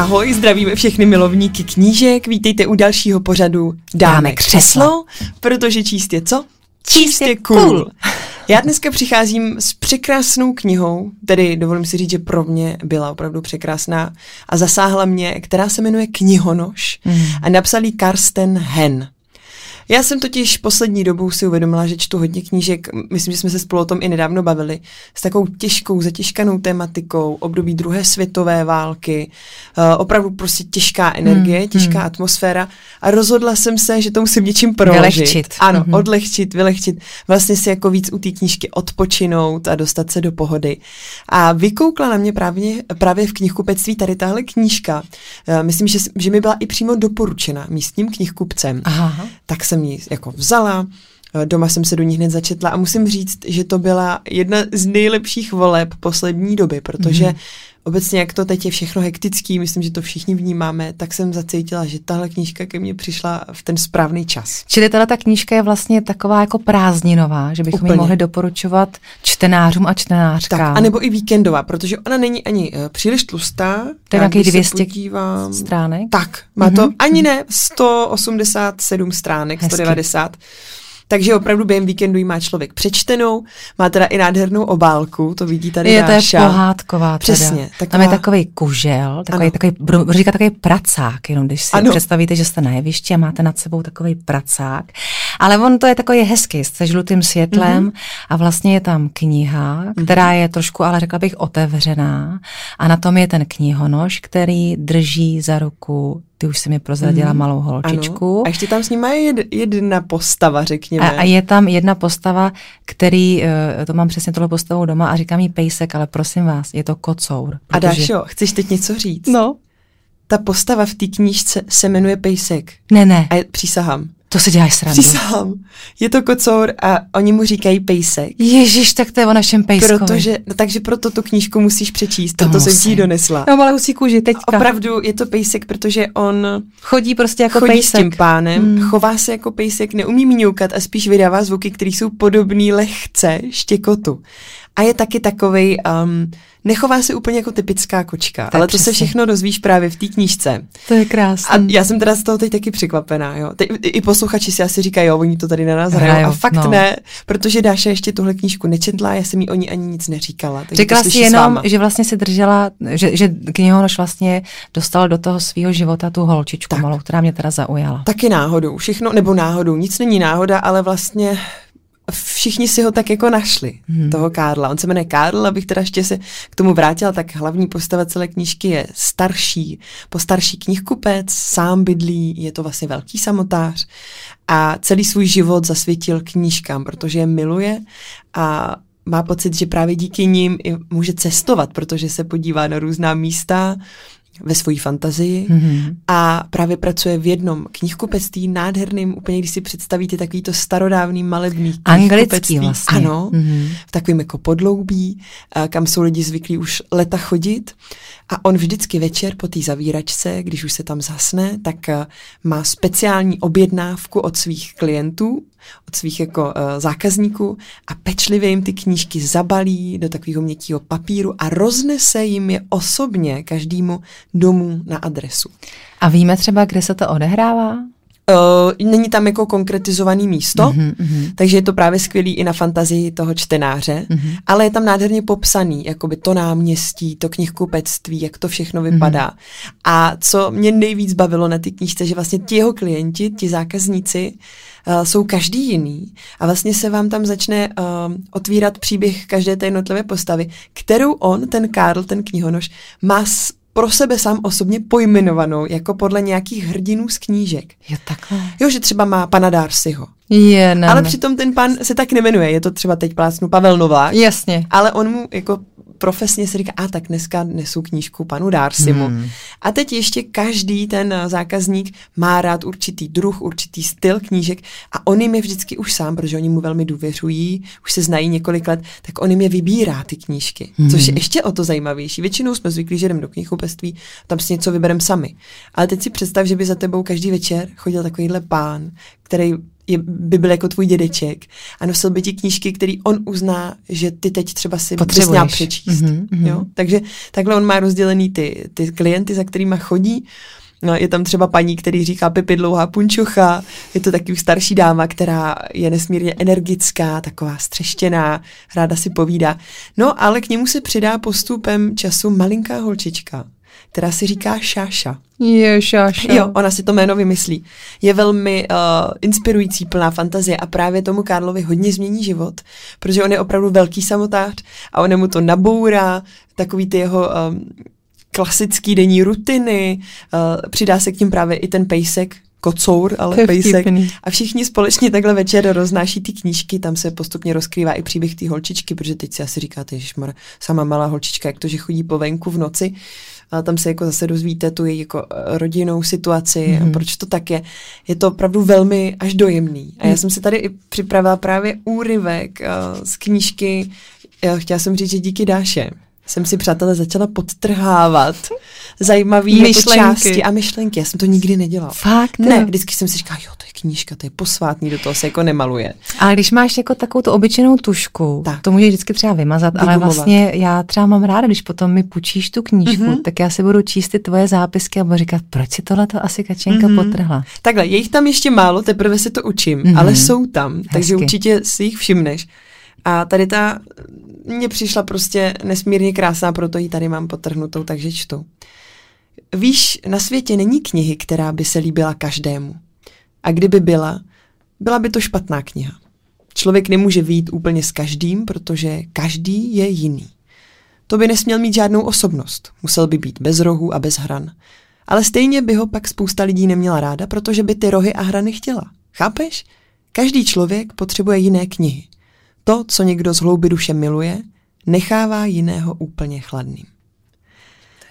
Ahoj, zdravíme všechny milovníky knížek, vítejte u dalšího pořadu Dáme, Dáme křeslo, křeslo, protože číst je co? Číst je cool. Já dneska přicházím s překrásnou knihou, tedy dovolím si říct, že pro mě byla opravdu překrásná a zasáhla mě, která se jmenuje Knihonoš Mm. a napsal ji Karsten Hen. Já jsem totiž poslední dobou si uvědomila, že čtu hodně knížek, myslím, že jsme se spolu o tom i nedávno bavili, s takovou těžkou, zatěžkanou tematikou, období druhé světové války, uh, opravdu prostě těžká energie, Hmm, těžká hmm. atmosféra a rozhodla jsem se, že to musím něčím proložit. Vylehčit. Ano, Mhm. odlehčit, vylehčit, vlastně si jako víc u té knížky odpočinout a dostat se do pohody. A vykoukla na mě právě, právě v knihkupectví tady tahle knížka. Uh, myslím, že, že mi byla i přímo doporučena místním knihkupcem Aha. tak jsem ji jako vzala, doma jsem se do ní hned začetla a musím říct, že to byla jedna z nejlepších voleb poslední doby, protože Mhm. mm. obecně jak to teď je všechno hektický, myslím, že to všichni vnímáme, tak jsem zacítila, že tahle knížka ke mně přišla v ten správný čas. Čili tato ta knížka je vlastně taková jako prázdninová, že bychom Úplně. ji mohli doporučovat čtenářům a čtenářkám. Tak, anebo i víkendová, protože ona není ani uh, příliš tlustá. To je nějakých když 200 se podívám, stránek? Tak, má to Mhm. ani ne 187 stránek, Hezky. 190. Takže opravdu během víkendu ji má člověk přečtenou, má teda i nádhernou obálku, to vidí tady Je to je pohádková teda. Přesně, Tam taková- je takový kužel, takový, Ano. takový, budu říkat takový pracák, jenom když si Ano. představíte, že jste na jevišti a máte nad sebou takový pracák. Ale on to je takový hezký, se žlutým světlem Mhm. a vlastně je tam kniha, která je trošku, ale řekla bych, otevřená a na tom je ten knihonož, který drží za ruku, ty už si mi prozradila malou holčičku. Ano. A ještě tam s ním je jed, jedna postava, řekněme. A, a je tam jedna postava, který, eh, to mám přesně tohle postavu doma a říkám jí pejsek, ale prosím vás, je to kocour. a Dášo, chceš teď něco říct? No. Ta postava v té knížce se jmenuje Pejsek. Ne, ne, A je, přísahám. To si děláš srandu. Přísahám. Je to kocour a oni mu říkají Pejsek. Ježíš, tak to je o našem pejskovi. Protože, no, takže proto tu knížku musíš přečíst, To proto jsem ti ji donesla. No, ale husí kůži, teďka. Opravdu je to pejsek, protože on Chodí prostě jako chodí pejsek. s tím pánem, Hmm. chová se jako pejsek, neumí mňoukat a spíš vydává zvuky, které jsou podobný lehce štěkotu. A je taky takovej, um, nechová se úplně jako typická kočka, Tak ale to se přesně. všechno dozvíš právě v té knížce. To je krásné. A já jsem teda z toho teď taky překvapená, jo. Teď, i- posluchači si asi říkají, jo, oni to tady na nás hrajou. A fakt no. ne, protože Dáša ještě tuhle knížku nečetla, já jsem jí o ní ani nic neříkala. takže Řekla to si jenom, že vlastně si držela, že, že knihonoš vlastně dostal do toho svého života tu holčičku Tak. malou, která mě teda zaujala. Taky náhodou, všechno, nebo náhodou, nic není náhoda, ale vlastně všichni si ho tak jako našli, hmm. toho Karla. On se jmenuje Karl, abych teda ještě se k tomu vrátila, tak hlavní postava celé knížky je starší, postarší knihkupec, sám bydlí, je to vlastně velký samotář a celý svůj život zasvětil knížkám, protože je miluje a má pocit, že právě díky nim i může cestovat, protože se podívá na různá místa ve své fantazii Mhm. a právě pracuje v jednom knihkupectví nádherným, úplně když si představíte takový to starodávný malebný Anglický knihkupectví. vlastně. Ano, Mhm. v takovým jako podloubí, kam jsou lidi zvyklí už leta chodit. A on vždycky večer po té zavíračce, když už se tam zasne, tak má speciální objednávku od svých klientů, od svých jako uh, zákazníků a pečlivě jim ty knížky zabalí do takového měkkého papíru a roznese jim je osobně každému domů na adresu. A víme třeba, kde se to odehrává? Uh, není tam jako konkretizovaný místo, Mhm, mhm. takže je to právě skvělý i na fantazii toho čtenáře, Mhm. ale je tam nádherně popsaný, jakoby to náměstí, to knihkupectví, jak to všechno vypadá. A co mě nejvíc bavilo na ty knížce, že vlastně ti jeho klienti, ti zákazníci uh, jsou každý jiný a vlastně se vám tam začne uh, otvírat příběh každé té jednotlivé postavy, kterou on, ten Karl, ten knihonoš, má s, pro sebe sám osobně pojmenovanou jako podle nějakých hrdinů z knížek. Jo, takhle. Jo, že třeba má pana Darcyho. Je, ne, Ale ne. přitom ten pan se tak nemenuje, je to třeba teď plácnu Pavel Novák, Jasně. ale on mu jako profesně se říká, a tak dneska nesu knížku panu Darcymu. Hmm. A teď ještě každý ten eh, zákazník má rád určitý druh, určitý styl knížek a on jim je vždycky už sám, protože oni mu velmi důvěřují, už se znají několik let, tak on jim je vybírá ty knížky, Hmm. což je ještě o to zajímavější. Většinou jsme zvyklí, že jdeme do knihkupectví, tam si něco vybereme sami. Ale teď si představ, že by za tebou každý večer chodil takovýhle pán, který je, by byl jako tvůj dědeček a nosil by ti knížky, který on uzná, že ty teď třeba si bys měl přečíst. Mm-hmm, mm-hmm. Jo? Takže takhle on má rozdělený ty, ty klienty, za kterými chodí. No, je tam třeba paní, který říká Pipi dlouhá punčucha, je to taky starší dáma, která je nesmírně energická, taková střeštěná, ráda si povídá. No, ale k němu se přidá postupem času malinká holčička, která si říká Šáša. Je Šáša. Jo, ona si to jméno vymyslí. Je velmi uh, inspirující, plná fantazie a právě tomu Karlovi hodně změní život, protože on je opravdu velký samotář a on mu to nabourá, takový ty jeho um, klasický denní rutiny, uh, přidá se k tím právě i ten pejsek, kocour, ale pejsek. A všichni společně takhle večer roznáší ty knížky, tam se postupně rozkrývá i příběh té holčičky, protože teď si asi říkáte, že sama malá holčička, jak to, že chodí po venku v noci, a tam se jako zase dozvíte tu její jako eh, rodinnou situaci a mhm. proč to tak je. Je to opravdu velmi až dojemný. A já mhm. jsem si tady i připravila právě úryvek uh, z knížky, uh, chtěla jsem říct, že díky Dáše jsem si, přátelé, začala podtrhávat zajímavé jako části a myšlenky. Já jsem to nikdy nedělala. Fakt? Ne, vždycky jsem si říkala, jo, to je knížka, to je posvátný, do toho se jako nemaluje. Ale když máš jako takovou tu obyčejnou tušku, tak. to můžeš vždycky třeba vymazat, Vygumovat. ale vlastně já třeba mám ráda, když potom mi půjčíš tu knížku, mm-hmm. tak já si budu číst ty tvoje zápisky a budu říkat, proč si tohle to asi Kačenka mm-hmm. potrhla. Takhle, je jich tam ještě málo, teprve se to učím, mm-hmm. ale jsou tam, Hezky. takže určitě si jich všimneš. A tady ta mně přišla prostě nesmírně krásná, proto ji tady mám potrhnutou, takže čtu. Víš, na světě není knihy, která by se líbila každému. A kdyby byla, byla by to špatná kniha. Člověk nemůže výjít úplně s každým, protože každý je jiný. To by nesměl mít žádnou osobnost. Musel by být bez rohů a bez hran. Ale stejně by ho pak spousta lidí neměla ráda, protože by ty rohy a hrany chtěla. Chápeš? Každý člověk potřebuje jiné knihy. To, co někdo z hlouby duše miluje, nechává jiného úplně chladným.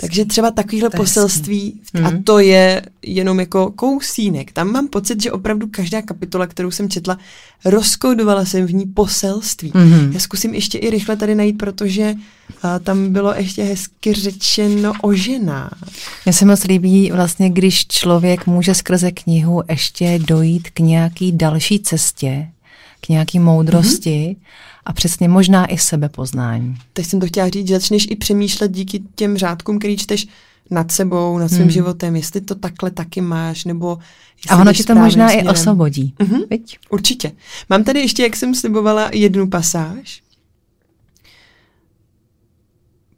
Takže třeba takovýhle to poselství, a hmm. to je jenom jako kousínek. Tam mám pocit, že opravdu každá kapitola, kterou jsem četla, rozkodovala jsem v ní poselství. Mm-hmm. Já zkusím ještě i rychle tady najít, protože a, tam bylo ještě hezky řečeno o ženách. Mně se moc líbí vlastně, když člověk může skrze knihu ještě dojít k nějaký další cestě, k nějaký moudrosti mm-hmm. a přesně možná i sebepoznání. Teď jsem to chtěla říct, že začneš i přemýšlet díky těm řádkům, který čteš nad sebou, nad svým hmm. životem, jestli to takhle taky máš, nebo A ono ti to možná směrem. i osvobodí, mm-hmm. Viď? Určitě. Mám tady ještě, jak jsem slibovala, jednu pasáž.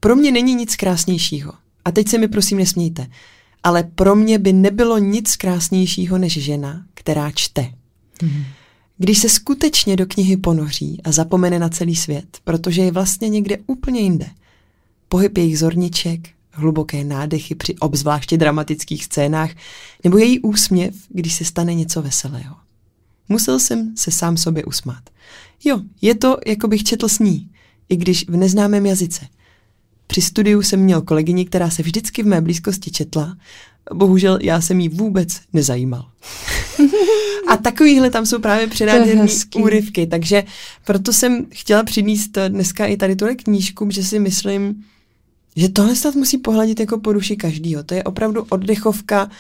Pro mě není nic krásnějšího. A teď se mi prosím nesmějte. Ale pro mě by nebylo nic krásnějšího než žena, která čte. Mm. Když se skutečně do knihy ponoří a zapomene na celý svět, protože je vlastně někde úplně jinde. Pohyb jejich zorniček, hluboké nádechy při obzvláště dramatických scénách nebo její úsměv, když se stane něco veselého. Musel jsem se sám sobě usmát. Jo, je to, jako bych četl s ní, i když v neznámém jazyce. Při studiu jsem měl kolegyni, která se vždycky v mé blízkosti četla, bohužel já jsem jí vůbec nezajímal. A takovýhle tam jsou právě předáděné úryvky, takže proto jsem chtěla přinést dneska i tady tuhle knížku, že si myslím, že tohle snad musí pohladit jako po duši každýho. To je opravdu oddechovka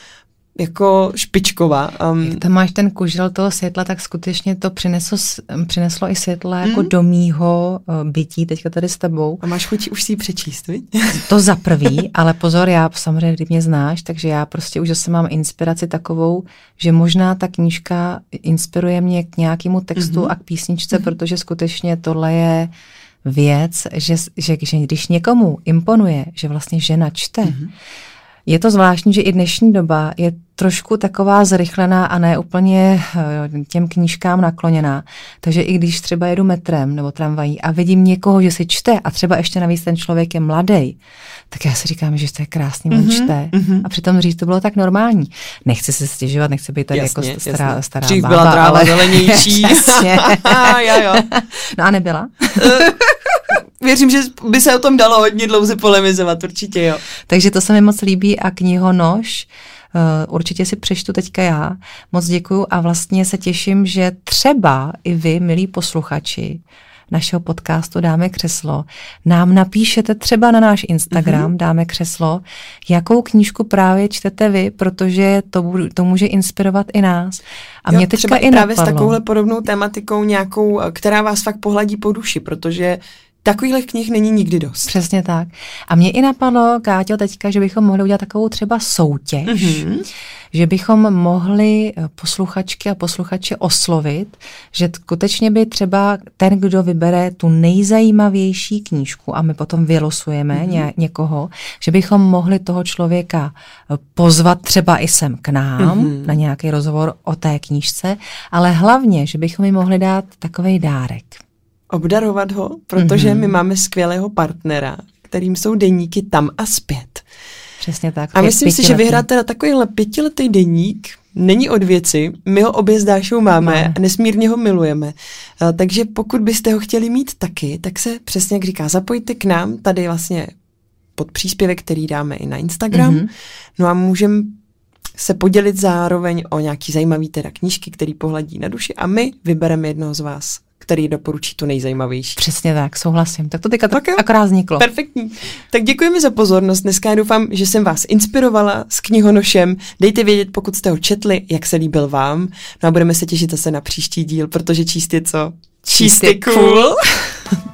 jako špičková. Um, Jak tam máš ten kužel toho světla, tak skutečně to přineslo, přineslo i světla jako mm. do mýho uh, bytí, teďka tady s tebou. A máš chuť už si ji přečíst, viď? To za prvý, ale pozor, já samozřejmě, kdy mě znáš, takže já prostě už zase mám inspiraci takovou, že možná ta knížka inspiruje mě k nějakému textu mm-hmm. a k písničce, mm-hmm. protože skutečně tohle je věc, že, že, že když někomu imponuje, že vlastně žena čte, mm-hmm je to zvláštní, že i dnešní doba je trošku taková zrychlená a ne úplně eh, těm knížkám nakloněná. Takže i když třeba jedu metrem nebo tramvají a vidím někoho, že si čte a třeba ještě navíc ten člověk je mladý, tak já si říkám, že to je krásný, mm-hmm, on čte. Mm-hmm. A přitom říct, to bylo tak normální. Nechci se stěžovat, nechci být tady jasně, jako stará, jasně. stará Dřív bába. byla tráva ale... zelenější. jo, jo. No a nebyla? Eh, věřím, že by se o tom dalo hodně dlouze polemizovat, určitě jo. Takže to se mi moc líbí a knihonož, Uh, určitě si přečtu teďka já. Moc děkuju a vlastně se těším, že třeba i vy, milí posluchači, našeho podcastu Dáme křeslo, nám napíšete třeba na náš Instagram mm-hmm. Dáme křeslo, jakou knížku právě čtete vy, protože to, to může inspirovat i nás. A jo, mě teďka třeba i právě napadlo. s takovouhle podobnou tematikou nějakou, která vás fakt pohladí po duši, protože Takových knih není nikdy dost. Přesně tak. A mě i napadlo, Káťo, teďka, že bychom mohli udělat takovou třeba soutěž, mm-hmm. že bychom mohli eh, posluchačky a posluchače oslovit, že skutečně by třeba ten, kdo vybere tu nejzajímavější knížku a my potom vylosujeme mm-hmm. ně, někoho, že bychom mohli toho člověka eh, pozvat třeba i sem k nám mm-hmm. na nějaký rozhovor o té knížce, ale hlavně, že bychom jim mohli dát takový dárek obdarovat ho, protože mm-hmm. my máme skvělého partnera, kterým jsou deníky tam a zpět. Přesně tak. A myslím si, že vyhrát teda takovýhle pětiletý deník není od věci, my ho obě s Dášou máme, máme. a nesmírně ho milujeme. Eh, takže pokud byste ho chtěli mít taky, tak se přesně jak říká, zapojte k nám tady vlastně pod příspěvek, který dáme i na Instagram. Mm-hmm. No a můžeme se podělit zároveň o nějaký zajímavý teda knížky, který pohladí na duši a my vybereme jednoho z vás který doporučí tu nejzajímavější. Přesně tak, souhlasím. Tak to teďka tak akorát vzniklo. Perfektní. Tak děkujeme za pozornost. Dneska já doufám, že jsem vás inspirovala s knihonošem. Dejte vědět, pokud jste ho četli, jak se líbil vám. No a budeme se těšit zase na příští díl, protože číst je co? Číst je cool.